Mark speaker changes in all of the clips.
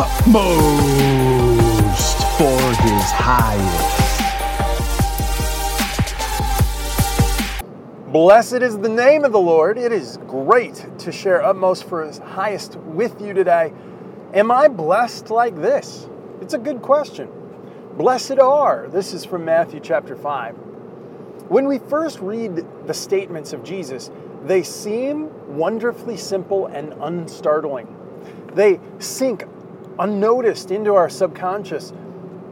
Speaker 1: utmost for his highest.
Speaker 2: Blessed is the name of the Lord. It is great to share utmost for his highest with you today. Am I blessed like this? It's a good question. Blessed are. This is from Matthew chapter 5. When we first read the statements of Jesus, they seem wonderfully simple and unstartling. They sink unnoticed into our subconscious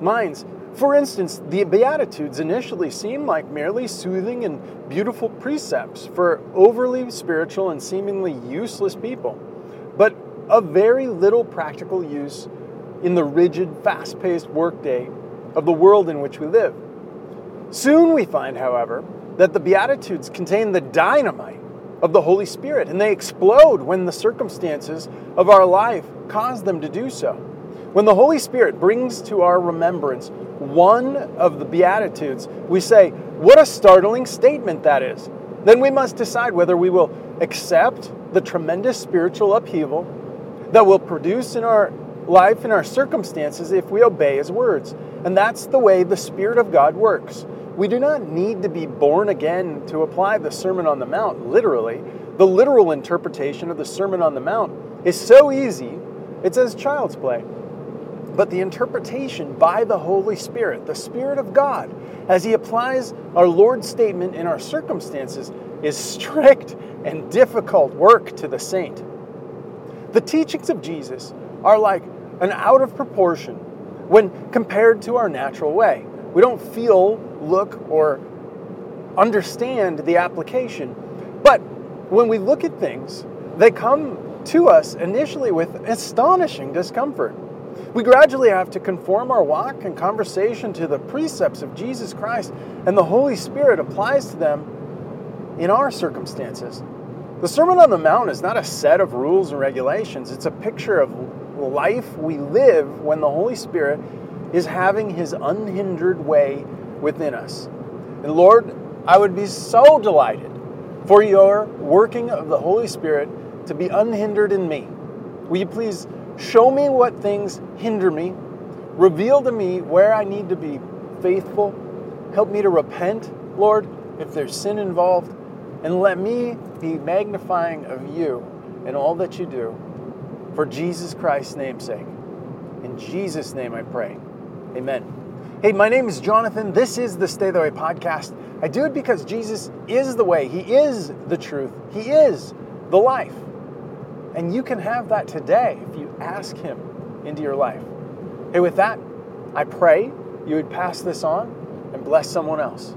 Speaker 2: minds. For instance, the Beatitudes initially seem like merely soothing and beautiful precepts for overly spiritual and seemingly useless people, but of very little practical use in the rigid, fast paced workday of the world in which we live. Soon we find, however, that the Beatitudes contain the dynamite of the Holy Spirit, and they explode when the circumstances of our life cause them to do so. When the Holy Spirit brings to our remembrance one of the Beatitudes, we say, What a startling statement that is! Then we must decide whether we will accept the tremendous spiritual upheaval that will produce in our life and our circumstances if we obey His words. And that's the way the Spirit of God works. We do not need to be born again to apply the Sermon on the Mount literally. The literal interpretation of the Sermon on the Mount is so easy, it's as child's play. But the interpretation by the Holy Spirit, the Spirit of God, as He applies our Lord's statement in our circumstances, is strict and difficult work to the saint. The teachings of Jesus are like an out of proportion when compared to our natural way. We don't feel, look, or understand the application. But when we look at things, they come to us initially with astonishing discomfort. We gradually have to conform our walk and conversation to the precepts of Jesus Christ, and the Holy Spirit applies to them in our circumstances. The Sermon on the Mount is not a set of rules and regulations, it's a picture of life we live when the Holy Spirit is having his unhindered way within us. And Lord, I would be so delighted for your working of the Holy Spirit to be unhindered in me. Will you please show me what things hinder me? Reveal to me where I need to be faithful. Help me to repent, Lord, if there's sin involved. And let me be magnifying of you and all that you do for Jesus Christ's name's sake. In Jesus' name I pray. Amen. Hey, my name is Jonathan. This is the Stay the Way podcast. I do it because Jesus is the way, He is the truth, He is the life. And you can have that today if you ask Him into your life. Hey, with that, I pray you would pass this on and bless someone else.